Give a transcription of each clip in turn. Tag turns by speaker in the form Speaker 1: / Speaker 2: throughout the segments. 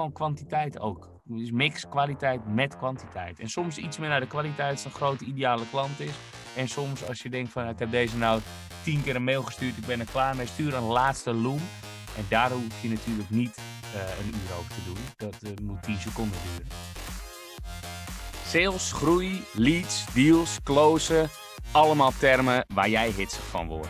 Speaker 1: gewoon kwantiteit ook. Dus mix kwaliteit met kwantiteit. En soms iets meer naar de kwaliteit een grote ideale klant is. En soms als je denkt van ik heb deze nou tien keer een mail gestuurd, ik ben er klaar mee, stuur een laatste loom. En daar hoef je natuurlijk niet uh, een uur over te doen. Dat uh, moet 10 seconden duren. Sales, groei, leads, deals, closen. Allemaal termen waar jij hitsig van wordt.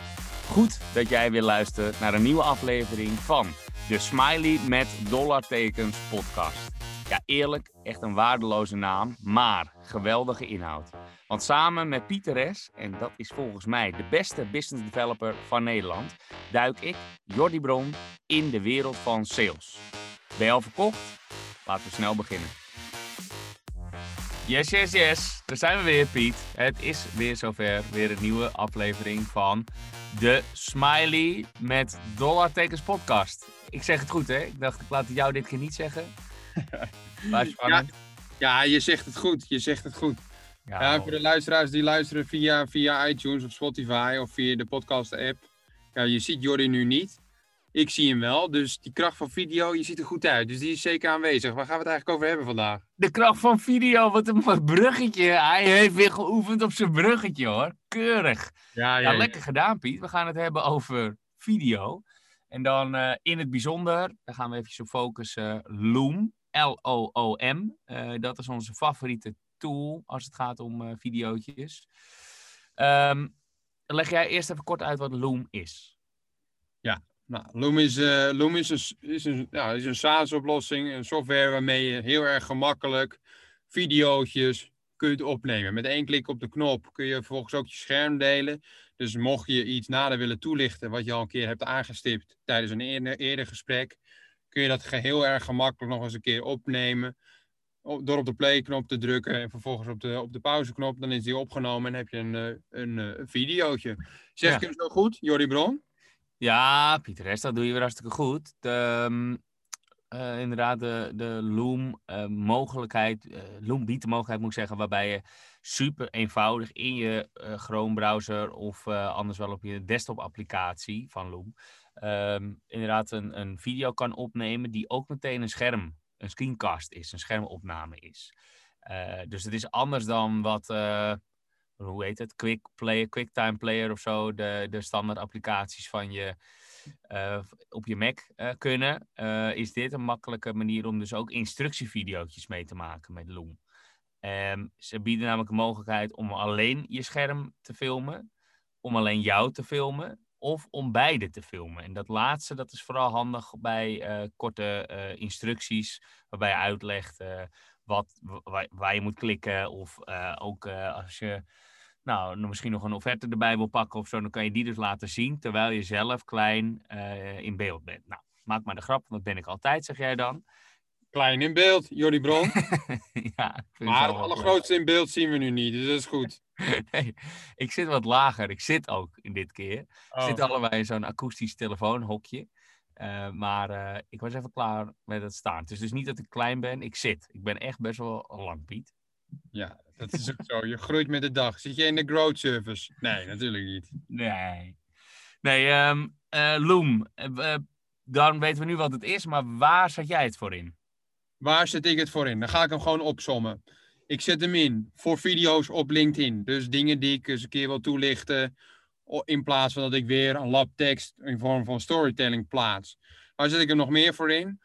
Speaker 1: Goed dat jij weer luistert naar een nieuwe aflevering van de Smiley met dollartekens podcast. Ja, eerlijk, echt een waardeloze naam, maar geweldige inhoud. Want samen met Pieter S., en dat is volgens mij de beste business developer van Nederland, duik ik, Jordi Bron, in de wereld van sales. Ben je al verkocht? Laten we snel beginnen. Yes, yes, yes. Daar zijn we weer, Piet. Het is weer zover. Weer een nieuwe aflevering van de Smiley met dollartekens podcast. Ik zeg het goed, hè? Ik dacht, ik laat jou dit keer niet zeggen.
Speaker 2: Ja, ja, je zegt het goed. Je zegt het goed. Ja, ja, voor de luisteraars die luisteren via, via iTunes of Spotify of via de podcast-app. Ja, je ziet Jordi nu niet. Ik zie hem wel. Dus die kracht van video, je ziet er goed uit. Dus die is zeker aanwezig. Waar gaan we het eigenlijk over hebben vandaag?
Speaker 1: De kracht van video, wat een bruggetje. Hij heeft weer geoefend op zijn bruggetje hoor. Keurig. Ja, ja, ja lekker gedaan Piet. We gaan het hebben over video. En dan uh, in het bijzonder, daar gaan we even op focussen, Loom. L-O-O-M. Uh, dat is onze favoriete tool als het gaat om uh, videootjes. Um, leg jij eerst even kort uit wat Loom is.
Speaker 2: Ja, nou, Loom is, Loom is een, is een, ja, is een SaaS-oplossing, een software waarmee je heel erg gemakkelijk videootjes kunt opnemen. Met één klik op de knop kun je vervolgens ook je scherm delen. Dus mocht je iets nader willen toelichten wat je al een keer hebt aangestipt tijdens een eerder, eerder gesprek, kun je dat heel erg gemakkelijk nog eens een keer opnemen. Door op de play-knop te drukken en vervolgens op de, op de pauzeknop, dan is die opgenomen en heb je een, eh, een, eh, een videootje. Zeg ik hem zo goed, Jordi Bron?
Speaker 1: Ja, Pieter dat doe je weer hartstikke goed. De, uh, inderdaad, de, de Loom mogelijkheid, uh, Loom biedt de mogelijkheid, moet ik zeggen, waarbij je super eenvoudig in je Chrome browser of anders wel op je desktop applicatie van Loom um, inderdaad een, een video kan opnemen die ook meteen een scherm, een screencast is, een schermopname is. Uh, dus het is anders dan wat, uh, hoe heet het, Quick Player, QuickTime Player of zo, de, de standaard applicaties van je, uh, op je Mac kunnen. is dit een makkelijke manier om dus ook instructievideootjes mee te maken met Loom. Um, ze bieden namelijk een mogelijkheid om alleen je scherm te filmen, om alleen jou te filmen of om beide te filmen. En dat laatste, dat is vooral handig bij uh, korte uh, instructies, waarbij je uitlegt uh, wat, waar, waar, je moet klikken. Of ook als je nou, misschien nog een offerte erbij wil pakken of zo, dan kan je die dus laten zien, terwijl je zelf klein in beeld bent. Nou, maak maar de grap, want dat ben ik altijd, zeg jij dan.
Speaker 2: Klein in beeld, Jordi Bron. ja, maar het allergrootste in beeld zien we nu niet, dus dat is goed.
Speaker 1: nee, ik zit wat lager. Ik zit ook in dit keer. We oh. zitten allebei in zo'n akoestisch telefoonhokje. Uh, maar uh, ik was even klaar met het staan. Het is dus niet dat ik klein ben, ik zit. Ik ben echt best wel lang, Piet.
Speaker 2: Ja, dat is ook zo. Je groeit met de dag. Zit je in de growth service? Nee, natuurlijk niet.
Speaker 1: Nee. Nee, um, uh, Loom. dan weten we nu wat het is, maar waar zet jij het voor in?
Speaker 2: Waar zet ik het voor in? Dan ga ik hem gewoon opsommen. Ik zet hem in voor video's op LinkedIn. Dus dingen die ik eens een keer wil toelichten. In plaats van dat ik weer een labtekst in vorm van storytelling plaats. Waar zet ik hem nog meer voor in?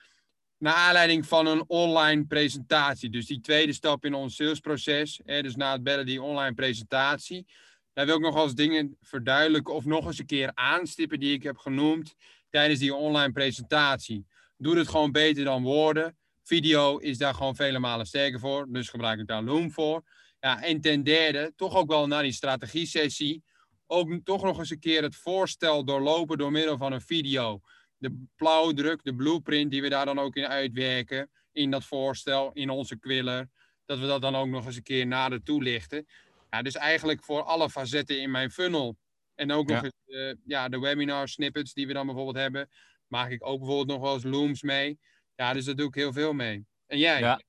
Speaker 2: Naar aanleiding van een online presentatie. Dus die tweede stap in ons salesproces. Hè, dus na het bellen die online presentatie. Daar wil ik nog eens dingen verduidelijken of nog eens een keer aanstippen die ik heb genoemd tijdens die online presentatie. Doe het gewoon beter dan woorden. Video is daar gewoon vele malen sterker voor. Dus gebruik ik daar Loom voor. Ja, en ten derde, toch ook wel naar die strategie-sessie. Ook toch nog eens een keer het voorstel doorlopen door middel van een video. De blauwdruk, de blueprint die we daar dan ook in uitwerken. In dat voorstel, in onze quiller. Dat we dat dan ook nog eens een keer nader toelichten. Ja, dus eigenlijk voor alle facetten in mijn funnel. En ook nog eens uh, ja, de webinar snippets die we dan bijvoorbeeld hebben. Maak ik ook bijvoorbeeld nog wel eens looms mee. Ja, dus daar doe ik heel veel mee. En jij? Ja,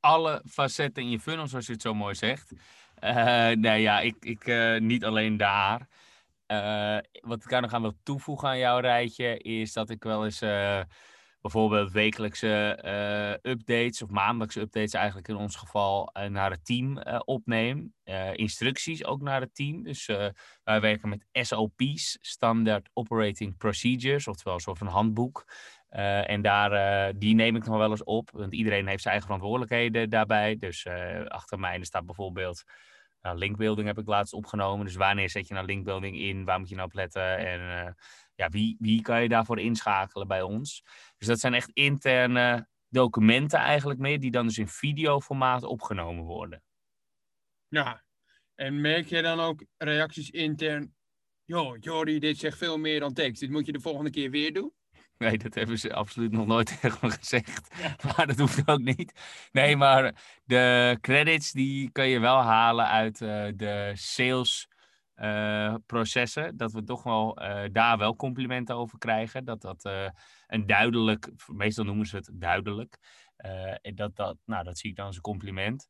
Speaker 1: alle facetten in je funnel, zoals je het zo mooi zegt. Uh, nee, ja, ik, ik uh, niet alleen daar. Uh, wat ik daar nog aan wil toevoegen aan jouw rijtje, is dat ik wel eens bijvoorbeeld wekelijkse eh, updates of maandelijkse updates eigenlijk in ons geval naar het team opneem. instructies ook naar het team. Dus wij werken met SOP's, Standard Operating Procedures, oftewel een soort van handboek. En daar, die neem ik nog wel eens op, want iedereen heeft zijn eigen verantwoordelijkheden daarbij. Dus achter mij staat bijvoorbeeld nou, linkbuilding heb ik laatst opgenomen. Dus wanneer zet je nou linkbuilding in? Waar moet je nou op letten? En ja, wie, wie kan je daarvoor inschakelen bij ons? Dus dat zijn echt interne documenten eigenlijk meer, die dan dus in videoformaat opgenomen worden.
Speaker 2: Ja, en merk je dan ook reacties intern? Joh, Jordi, dit zegt veel meer dan tekst. Dit moet je de volgende keer weer doen?
Speaker 1: Nee, dat hebben ze absoluut nog nooit tegen me gezegd. Maar dat hoeft ook niet. Nee, maar de credits die kun je wel halen uit uh, de sales uh, processen. Dat we toch wel uh, daar wel complimenten over krijgen. Dat dat een duidelijk, meestal noemen ze het duidelijk. en dat, dat, nou, dat zie ik dan als een compliment.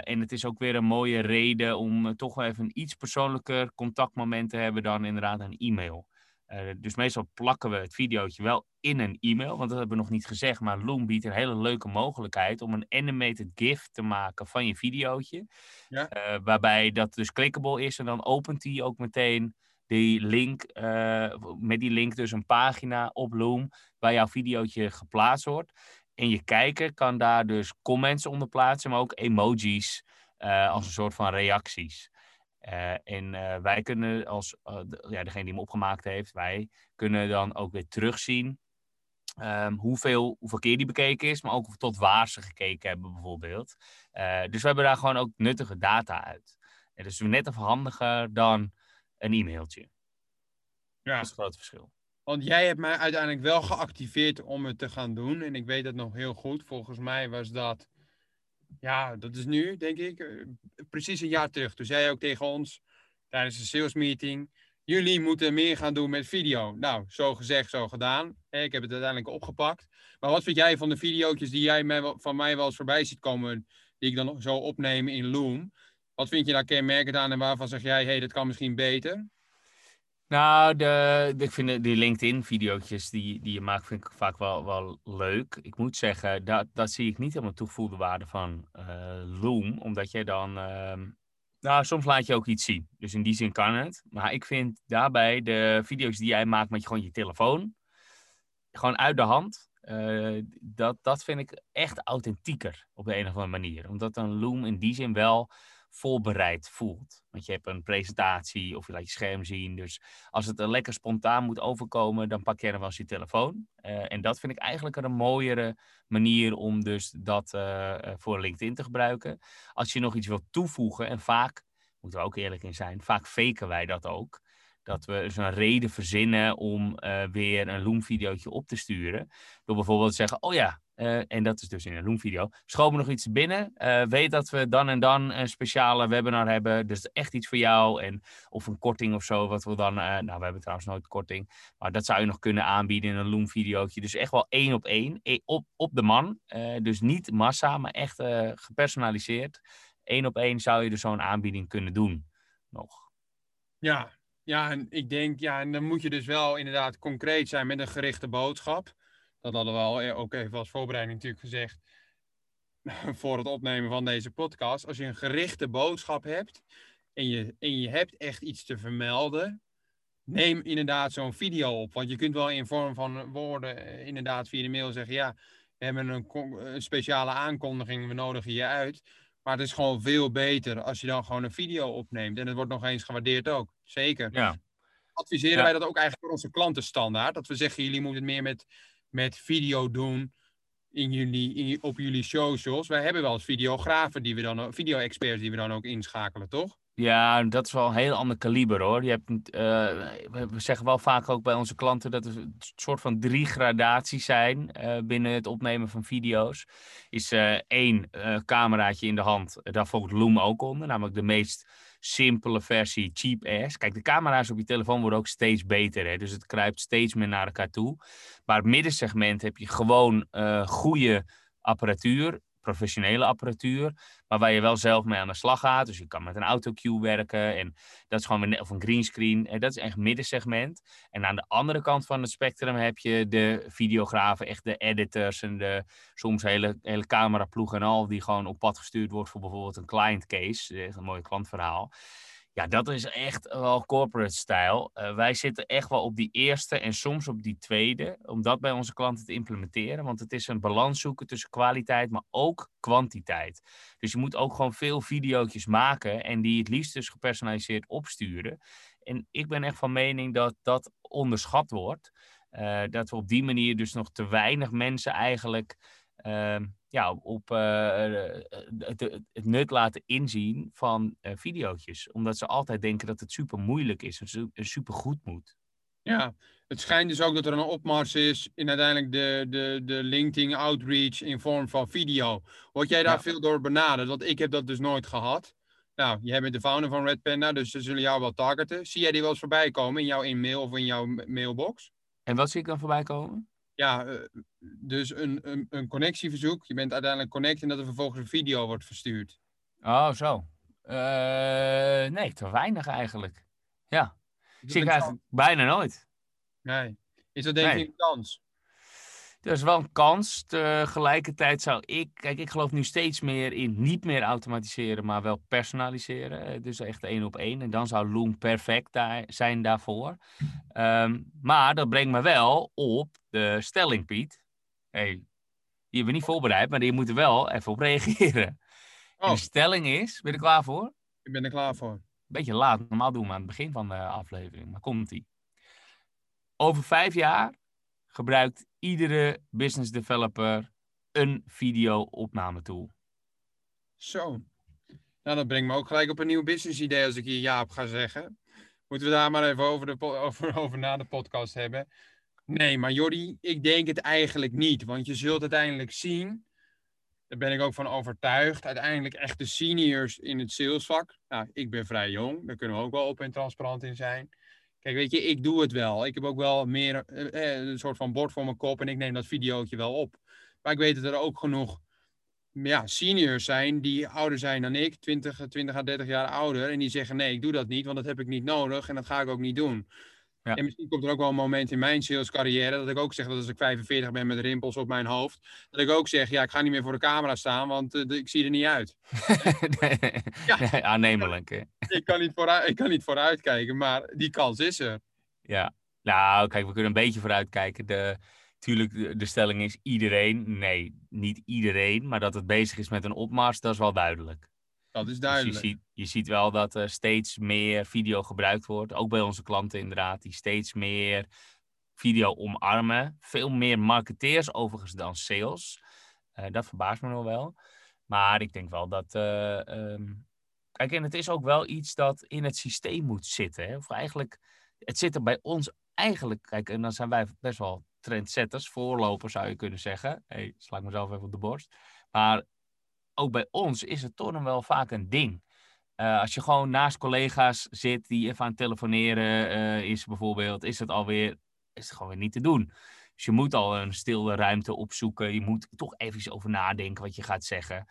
Speaker 1: en het is ook weer een mooie reden om toch wel even een iets persoonlijker contactmoment te hebben dan inderdaad een e-mail. Uh, dus meestal plakken we het videootje wel in een e-mail, want dat hebben we nog niet gezegd. Maar Loom biedt een hele leuke mogelijkheid om een animated GIF te maken van je videootje. Ja. Uh, waarbij dat dus clickable is en dan opent hij ook meteen die link, uh, met die link dus een pagina op Loom waar jouw videootje geplaatst wordt. En je kijker kan daar dus comments onder plaatsen, maar ook emojis als een soort van reacties. Uh, en uh, wij kunnen als, uh, de, ja, degene die hem opgemaakt heeft, wij kunnen dan ook weer terugzien um, hoeveel, hoeveel keer die bekeken is, maar ook tot waar ze gekeken hebben bijvoorbeeld. dus we hebben daar gewoon ook nuttige data uit. En dus net even handiger dan een e-mailtje. Ja. Dat is het grote verschil.
Speaker 2: Want jij hebt mij uiteindelijk wel geactiveerd om het te gaan doen. En ik weet dat nog heel goed. Volgens mij was dat ja, dat is nu, denk ik, eh, precies een jaar terug. Toen zei je ook tegen ons tijdens de sales meeting: jullie moeten meer gaan doen met video. Nou, zo gezegd, zo gedaan. Ik heb het uiteindelijk opgepakt. Maar wat vind jij van de video's die jij van mij wel eens voorbij ziet komen, die ik dan zo opneem in Loom? Wat vind je daar kenmerkend aan en waarvan zeg jij, hé, hey, dat kan misschien beter?
Speaker 1: Nou, ik vind die LinkedIn-video's die, die je maakt, vind ik vaak wel, wel leuk. Ik moet zeggen, dat, dat zie ik niet helemaal toegevoegde waarde van uh, Loom. Omdat je dan... Uh, nou, soms laat je ook iets zien. Dus in die zin kan het. Maar ik vind daarbij de video's die jij maakt met je, gewoon je telefoon... Gewoon uit de hand. Uh, dat, dat vind ik echt authentieker op de een of andere manier. Omdat een Loom in die zin wel voorbereid voelt. Want je hebt een presentatie of je laat je scherm zien. Dus als het er lekker spontaan moet overkomen, dan pak je er wel eens je telefoon. Uh, en dat vind ik eigenlijk een mooiere manier om dus dat uh, voor LinkedIn te gebruiken. Als je nog iets wilt toevoegen, en vaak, moeten we ook eerlijk in zijn, vaak faken wij dat ook. Dat we dus een reden verzinnen om weer een Loom-videootje op te sturen. Door bijvoorbeeld te zeggen, oh ja, uh, en dat is dus in een Loom-video. Schoon me nog iets binnen. Uh, weet dat we dan en dan een speciale webinar hebben. Dus echt iets voor jou. En, of een korting of zo. Wat we dan. Uh, nou, we hebben trouwens nooit korting. Maar dat zou je nog kunnen aanbieden in een Loom-videootje. Dus echt wel één op één. Op, op de man. dus niet massa, maar echt gepersonaliseerd. Eén op één zou je dus zo'n aanbieding kunnen doen. Nog.
Speaker 2: Ja, ja, en ik denk, ja, en dan moet je dus wel inderdaad concreet zijn met een gerichte boodschap. Dat hadden we al ook even als voorbereiding natuurlijk gezegd voor het opnemen van deze podcast. Als je een gerichte boodschap hebt en je, en je hebt echt iets te vermelden, neem inderdaad zo'n video op. Want je kunt wel in vorm van woorden eh, inderdaad via de mail zeggen, ja, we hebben een, een speciale aankondiging, we nodigen je uit. Maar het is gewoon veel beter als je dan gewoon een video opneemt. En het wordt nog eens gewaardeerd ook. Zeker. Ja. Adviseren wij dat ook eigenlijk voor onze klanten standaard. Dat we zeggen, jullie moeten het meer met, met video doen in jullie, in, op jullie socials. Wij hebben wel eens videografen, die we dan, video-experts die we dan ook inschakelen, toch?
Speaker 1: Ja, dat is wel een heel ander kaliber hoor. Je hebt, uh, we zeggen wel vaak ook bij onze klanten dat er een soort van drie gradaties zijn uh, binnen het opnemen van video's. Is uh, één cameraatje in de hand, daar volgt Loom ook onder, namelijk de meest simpele versie, cheap ass. Kijk, de camera's op je telefoon worden ook steeds beter, hè? dus het kruipt steeds meer naar elkaar toe. Maar het middensegment heb je gewoon goede apparatuur professionele apparatuur, maar waar je wel zelf mee aan de slag gaat. Dus je kan met een autocue werken en dat is gewoon weer, of een greenscreen. En dat is echt middensegment. En aan de andere kant van het spectrum heb je de videografen, echt de editors en de soms hele, hele cameraploeg en al, die gewoon op pad gestuurd wordt voor bijvoorbeeld een client case. Een mooi klantverhaal. Ja, dat is echt wel corporate style. Uh, wij zitten echt wel op die eerste en soms op die tweede, om dat bij onze klanten te implementeren. Want het is een balans zoeken tussen kwaliteit, maar ook kwantiteit. Dus je moet ook gewoon veel video's maken en die het liefst dus gepersonaliseerd opsturen. En ik ben echt van mening dat dat onderschat wordt. Uh, dat we op die manier dus nog te weinig mensen eigenlijk ja, op uh, het, het, nut laten inzien van uh, video's. Omdat ze altijd denken dat het super moeilijk is en super goed moet.
Speaker 2: Ja, het schijnt dus ook dat er een opmars is in uiteindelijk de, de, de LinkedIn outreach in vorm van video. Word jij daar veel door benaderd? Want ik heb dat dus nooit gehad. Nou, jij bent de founder van Red Panda, dus ze zullen jou wel targeten. Zie jij die wel eens voorbij komen in jouw e-mail of in jouw mailbox?
Speaker 1: En wat zie ik dan voorbij komen?
Speaker 2: Ja, eh, dus een, een, een connectieverzoek. Je bent uiteindelijk connect en dat er vervolgens een video wordt verstuurd.
Speaker 1: Oh, zo. Uh, nee, te weinig eigenlijk. Ja. Zie ik eigenlijk bijna nooit.
Speaker 2: Nee. Is dat denk je een kans?
Speaker 1: Er is wel een kans. Tegelijkertijd zou ik, kijk, ik geloof nu steeds meer in niet meer automatiseren, maar wel personaliseren. Eh, dus echt één op één. En dan zou Loom perfect daar, zijn daarvoor. Um, maar dat brengt me wel op de stelling, Piet. Hey, die hebben we niet voorbereid, maar die moeten wel even op reageren. Oh. De stelling is, ben je er klaar voor?
Speaker 2: Ik ben er klaar voor.
Speaker 1: Beetje laat, normaal doen we aan het begin van de aflevering, maar komt-ie. Over vijf jaar gebruikt iedere business developer een video-opname tool.
Speaker 2: Zo. Nou, dat brengt me ook gelijk op een nieuw business idee als ik hier ja op ga zeggen. Moeten we daar maar even over, de, over, over na de podcast hebben. Nee, maar Jordi, ik denk het eigenlijk niet. Want je zult uiteindelijk zien, daar ben ik ook van overtuigd, uiteindelijk echt de seniors in het salesvak. Nou, ik ben vrij jong, daar kunnen we ook wel open en transparant in zijn. Kijk, weet je, ik doe het wel. Ik heb ook wel meer eh, eh, een soort van bord voor mijn kop en ik neem dat videootje wel op. Maar ik weet dat er ook genoeg ja, seniors zijn die ouder zijn dan ik, 20, 20 à 30 jaar ouder. En die zeggen: nee, ik doe dat niet, want dat heb ik niet nodig en dat ga ik ook niet doen. Ja. En misschien komt er ook wel een moment in mijn salescarrière dat ik ook zeg dat als ik 45 ben met rimpels op mijn hoofd, dat ik ook zeg, ja, ik ga niet meer voor de camera staan, want uh, ik zie er niet uit.
Speaker 1: nee, ja. aannemelijk.
Speaker 2: Ik kan, niet vooruit, ik kan niet vooruitkijken, maar die kans is er.
Speaker 1: Ja, nou, kijk, we kunnen een beetje vooruitkijken. De, tuurlijk, de, de stelling is iedereen. Nee, niet iedereen, maar dat het bezig is met een opmars, dat is wel duidelijk.
Speaker 2: Dat is duidelijk.
Speaker 1: Dus je, ziet, je ziet wel dat er steeds meer video gebruikt wordt. Ook bij onze klanten inderdaad, die steeds meer video omarmen. Veel meer marketeers overigens dan sales. Uh, dat verbaast me nog wel. Maar ik denk wel dat. Uh, um... Kijk, en het is ook wel iets dat in het systeem moet zitten. Hè? Of eigenlijk, het zit er bij ons eigenlijk. Kijk, en dan zijn wij best wel trendsetters, voorlopers zou je kunnen zeggen. Hey, sla ik mezelf even op de borst. Maar ook bij ons is het toch wel vaak een ding. Uh, als je gewoon naast collega's zit die even aan het telefoneren uh, is bijvoorbeeld, is het alweer is het gewoon weer niet te doen. Dus je moet al een stilde ruimte opzoeken. Je moet toch even over nadenken wat je gaat zeggen.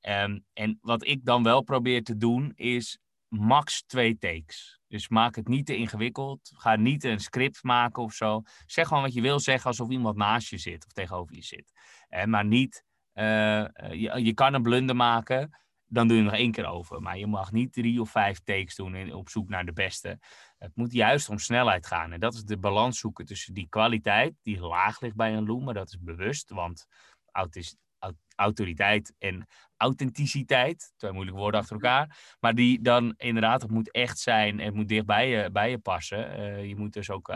Speaker 1: Um, en wat ik dan wel probeer te doen is max twee takes. Dus maak het niet te ingewikkeld. Ga niet een script maken of zo. Zeg gewoon wat je wil zeggen alsof iemand naast je zit of tegenover je zit. Uh, maar niet je, je kan een blunder maken, dan doe je nog één keer over. Maar je mag niet drie of vijf takes doen in, op zoek naar de beste. Het moet juist om snelheid gaan. En dat is de balans zoeken tussen die kwaliteit, die laag ligt bij een loom, maar dat is bewust. Want autoriteit en authenticiteit, twee moeilijke woorden achter elkaar. Maar die dan inderdaad, het moet echt zijn, het moet dicht bij je, bij je passen. Uh, je moet dus ook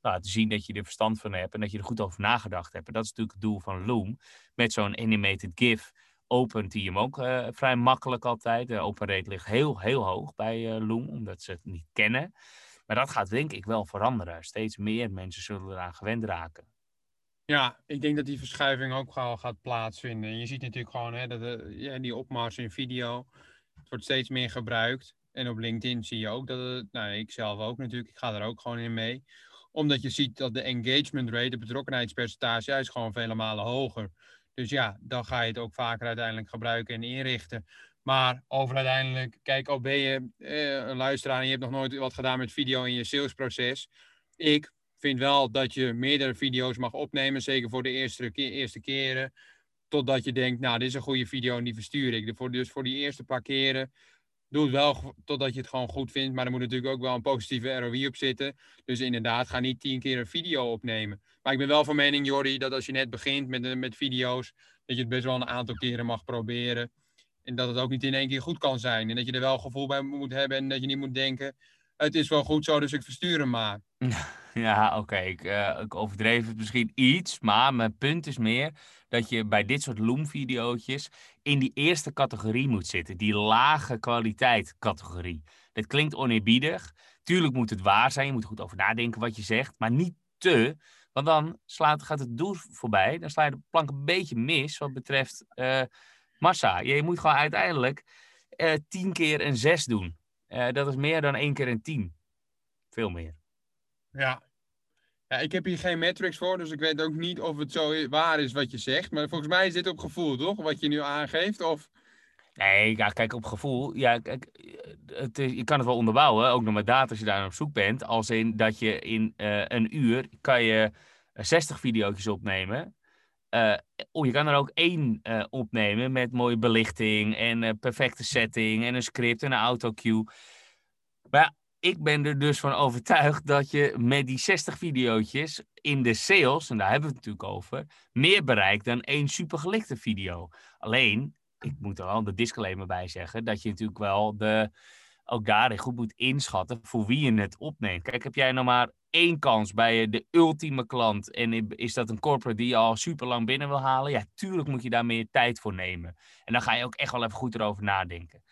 Speaker 1: laten zien dat je er verstand van hebt en dat je er goed over nagedacht hebt. En dat is natuurlijk het doel van Loom. Met zo'n animated GIF opent hij hem ook uh, vrij makkelijk altijd. De open rate ligt heel, heel hoog bij uh, Loom, omdat ze het niet kennen. Maar dat gaat denk ik wel veranderen. Steeds meer mensen zullen eraan gewend raken.
Speaker 2: Ja, ik denk dat die verschuiving ook wel gaat plaatsvinden. je ziet natuurlijk gewoon hè, dat de, ja, die opmars in video. Wordt steeds meer gebruikt. En op LinkedIn zie je ook dat het, nou ik zelf ook natuurlijk, ik ga er ook gewoon in mee omdat je ziet dat de engagement rate, de betrokkenheidspercentage, is gewoon vele malen hoger. Dus ja, dan ga je het ook vaker uiteindelijk gebruiken en inrichten. Maar over uiteindelijk, kijk, al ben je eh, een luisteraar en je hebt nog nooit wat gedaan met video in je salesproces. Ik vind wel dat je meerdere video's mag opnemen, zeker voor de eerste, eerste keren. Totdat je denkt, nou, dit is een goede video en die verstuur ik. Dus voor die eerste paar keren doe het wel totdat je het gewoon goed vindt. Maar er moet natuurlijk ook wel een positieve ROI op zitten. Dus inderdaad, ga niet tien keer een video opnemen. Maar ik ben wel van mening, Jordi, dat als je net begint met, met video's, dat je het best wel een aantal keren mag proberen. En dat het ook niet in één keer goed kan zijn. En dat je er wel gevoel bij moet hebben en dat je niet moet denken, het is wel goed zo, dus ik verstuur hem maar.
Speaker 1: Ja, oké. Ik, uh, ik overdreef het misschien iets, maar mijn punt is meer dat je bij dit soort Loom-videootjes in die eerste categorie moet zitten. Die lage kwaliteit categorie. Dat klinkt oneerbiedig. Tuurlijk moet het waar zijn. Je moet goed over nadenken wat je zegt. Maar niet te. Want dan slaat, gaat het doel voorbij. Dan sla je de plank een beetje mis wat betreft uh, massa. Je moet gewoon uiteindelijk uh, tien keer een zes doen. dat is meer dan één keer een tien. Veel meer.
Speaker 2: Ja. Ja, ik heb hier geen metrics voor, dus ik weet ook niet of het zo waar is wat je zegt. Maar volgens mij is dit op gevoel, toch? Wat je nu aangeeft? Of...
Speaker 1: Nee, ja, kijk, op gevoel. Ja, kijk, het je kan het wel onderbouwen, ook nog met data als je daar op zoek bent. Als in dat je in uh, een uur kan je 60 eh, video's opnemen. Uh, oh, je kan er ook één opnemen met mooie belichting en perfecte setting en een script en een autocue. Maar ik ben er dus van overtuigd dat je met die 60 video's in de sales, en daar hebben we het natuurlijk over, meer bereikt dan één supergelikte video. Alleen, ik moet er wel de disclaimer bij zeggen, dat je natuurlijk wel de, ook daarin goed moet inschatten voor wie je het opneemt. Kijk, heb jij nou maar één kans bij de ultieme klant en is dat een corporate die je al super lang binnen wil halen? Ja, tuurlijk moet je daar meer tijd voor nemen. En dan ga je ook echt wel even goed erover nadenken.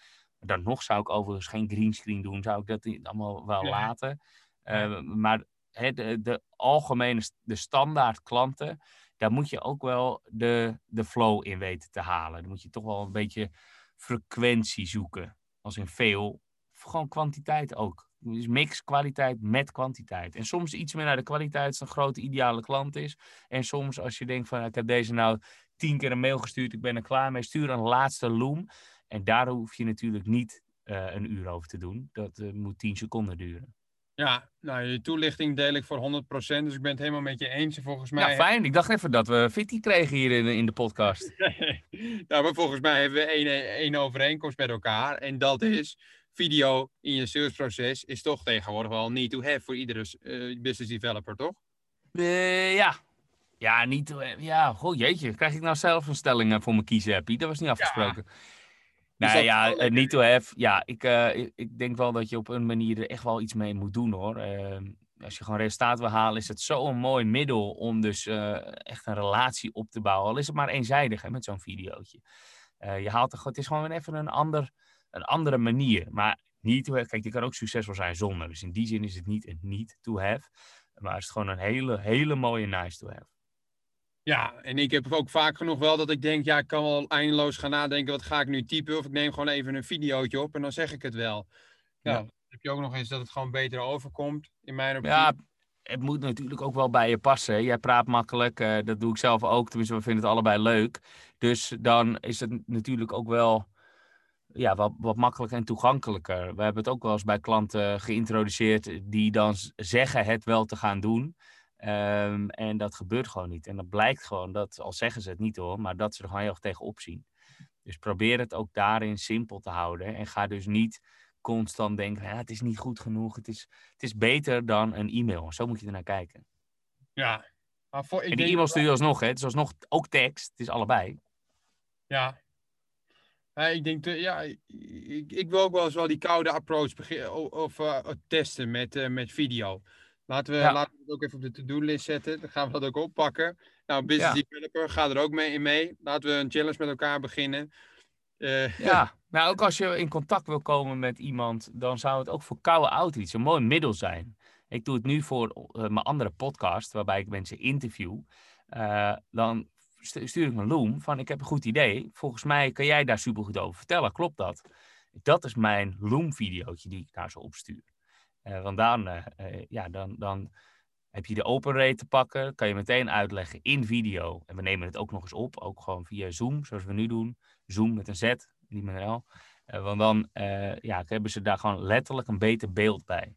Speaker 1: Dan nog zou ik overigens geen greenscreen doen, zou ik dat allemaal wel laten. Uh, maar de, de, algemene, de standaard klanten, daar moet je ook wel de, de flow in weten te halen. Dan moet je toch wel een beetje frequentie zoeken. Als in veel, gewoon kwantiteit ook. Dus mix kwaliteit met kwantiteit. En soms iets meer naar de kwaliteit als een grote ideale klant is. En soms als je denkt van ik heb deze nou tien keer een mail gestuurd, ik ben er klaar mee, stuur een laatste loom. En daar hoef je natuurlijk niet uh, een uur over te doen. Dat uh, moet 10 seconden duren.
Speaker 2: Ja, nou, je toelichting deel ik voor 100%, dus ik ben het helemaal met je eens. Volgens mij...
Speaker 1: Ja, fijn. Ik dacht even dat we Fitty kregen hier in, in de podcast.
Speaker 2: nou, maar volgens mij hebben we één, één overeenkomst met elkaar. En dat is, video in je salesproces is toch tegenwoordig wel need to have voor iedere uh, business developer, toch?
Speaker 1: ja. Ja, niet... Ja, goh, jeetje. Krijg ik nou zelf een stelling voor mijn kiezen, Happy? Dat was niet afgesproken. Ja. Nou ja, uh, need to have. Ja, ik, uh, ik denk wel dat je op een manier er echt wel iets mee moet doen hoor. Uh, als je gewoon resultaat wil halen, is het zo'n mooi middel om dus echt een relatie op te bouwen. Al is het maar eenzijdig hè, met zo'n videootje. je haalt er, het is gewoon even een, ander, een andere manier. Maar niet to have, kijk, die kan ook succesvol zijn zonder. Dus in die zin is het niet een need to have. Maar is het gewoon een hele, hele mooie nice to have.
Speaker 2: Ja, en ik heb ook vaak genoeg wel dat ik denk, ja, ik kan wel eindeloos gaan nadenken, wat ga ik nu typen? Of ik neem gewoon even een videootje op en dan zeg ik het wel. Ja, ja. heb je ook nog eens dat het gewoon beter overkomt, in mijn opinies.
Speaker 1: Ja, het moet natuurlijk ook wel bij je passen. Jij praat makkelijk, uh, dat doe ik zelf ook. Tenminste, we vinden het allebei leuk. Dus dan is het natuurlijk ook wel ja, wat, wat makkelijker en toegankelijker. We hebben het ook wel eens bij klanten geïntroduceerd die dan zeggen het wel te gaan doen. Um, en dat gebeurt gewoon niet. En dat blijkt gewoon dat, al zeggen ze het niet hoor, maar dat ze er gewoon heel erg tegen opzien. Dus probeer het ook daarin simpel te houden. En ga dus niet constant denken, ja, het is niet goed genoeg. Het is, het is beter dan een e-mail. Zo moet je er naar kijken.
Speaker 2: Ja.
Speaker 1: Maar voor, ik en die e-mail stuur je alsnog, hè. Het is alsnog ook tekst. Het is allebei.
Speaker 2: Ja. ik denk, ja, ik, ik wil ook wel eens wel die koude approach beginnen, of uh, testen met, uh, met video. Laten we, laten we het ook even op de to-do-list zetten. Dan gaan we dat ook oppakken. Nou, business developer, ga er ook mee in mee. Laten we een challenge met elkaar beginnen.
Speaker 1: Uh, ja, nou ook als je in contact wil komen met iemand, dan zou het ook voor koude outreach een mooi middel zijn. Ik doe het nu voor uh, mijn andere podcast, waarbij ik mensen interview. Uh, dan stuur ik mijn Loom van, ik heb een goed idee. Volgens mij kan jij daar supergoed over vertellen. Klopt dat? Dat is mijn Loom-videootje die ik daar zo opstuur. Uh, want dan, uh, ja, dan, dan heb je de open rate te pakken, kan je meteen uitleggen in video. En we nemen het ook nog eens op, ook gewoon via Zoom, zoals we nu doen. Zoom met een Z, niet met een L. Eh, want dan ja, hebben ze daar gewoon letterlijk een beter beeld bij.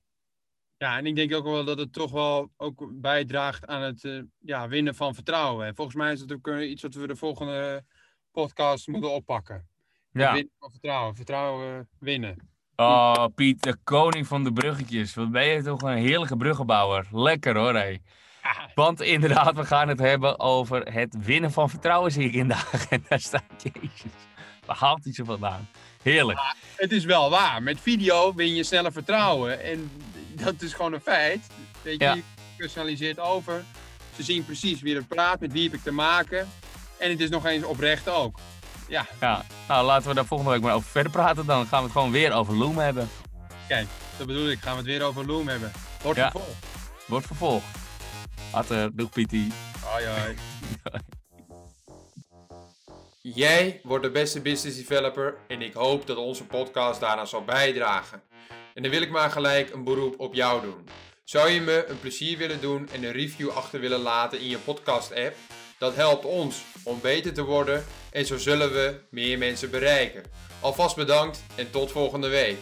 Speaker 2: Ja, en ik denk ook wel dat het toch wel ook bijdraagt aan het ja, winnen van vertrouwen. En volgens mij is dat ook iets wat we de volgende podcast moeten oppakken. Ja. Winnen van vertrouwen, vertrouwen winnen.
Speaker 1: Oh, Piet, de koning van de bruggetjes. Wat ben je toch een heerlijke bruggenbouwer. Lekker hoor, hé. Want inderdaad, we gaan het hebben over het winnen van vertrouwen, zie ik in de agenda staan. Jezus, waar haalt hij ze vandaan? Heerlijk.
Speaker 2: het is wel waar. Met video win je sneller vertrouwen. En dat is gewoon een feit. Weet je, je personaliseert over. Ze zien precies wie er praat, met wie heb ik te maken. En het is nog eens oprecht ook. Ja.
Speaker 1: ja. Nou, laten we daar volgende week maar over verder praten. Dan gaan we het gewoon weer over Loom hebben.
Speaker 2: Kijk, dat bedoel ik. Gaan we het weer over Loom hebben. Wordt ja. vervolgd.
Speaker 1: Wordt vervolgd. Later. Doeg, Pietie.
Speaker 2: Hoi, hoi. Jij wordt de beste business developer en ik hoop dat onze podcast daaraan zal bijdragen. En dan wil ik maar gelijk een beroep op jou doen. Zou je me een plezier willen doen en een review achter willen laten in je podcast app? Dat helpt ons om beter te worden en zo zullen we meer mensen bereiken. Alvast bedankt en tot volgende week.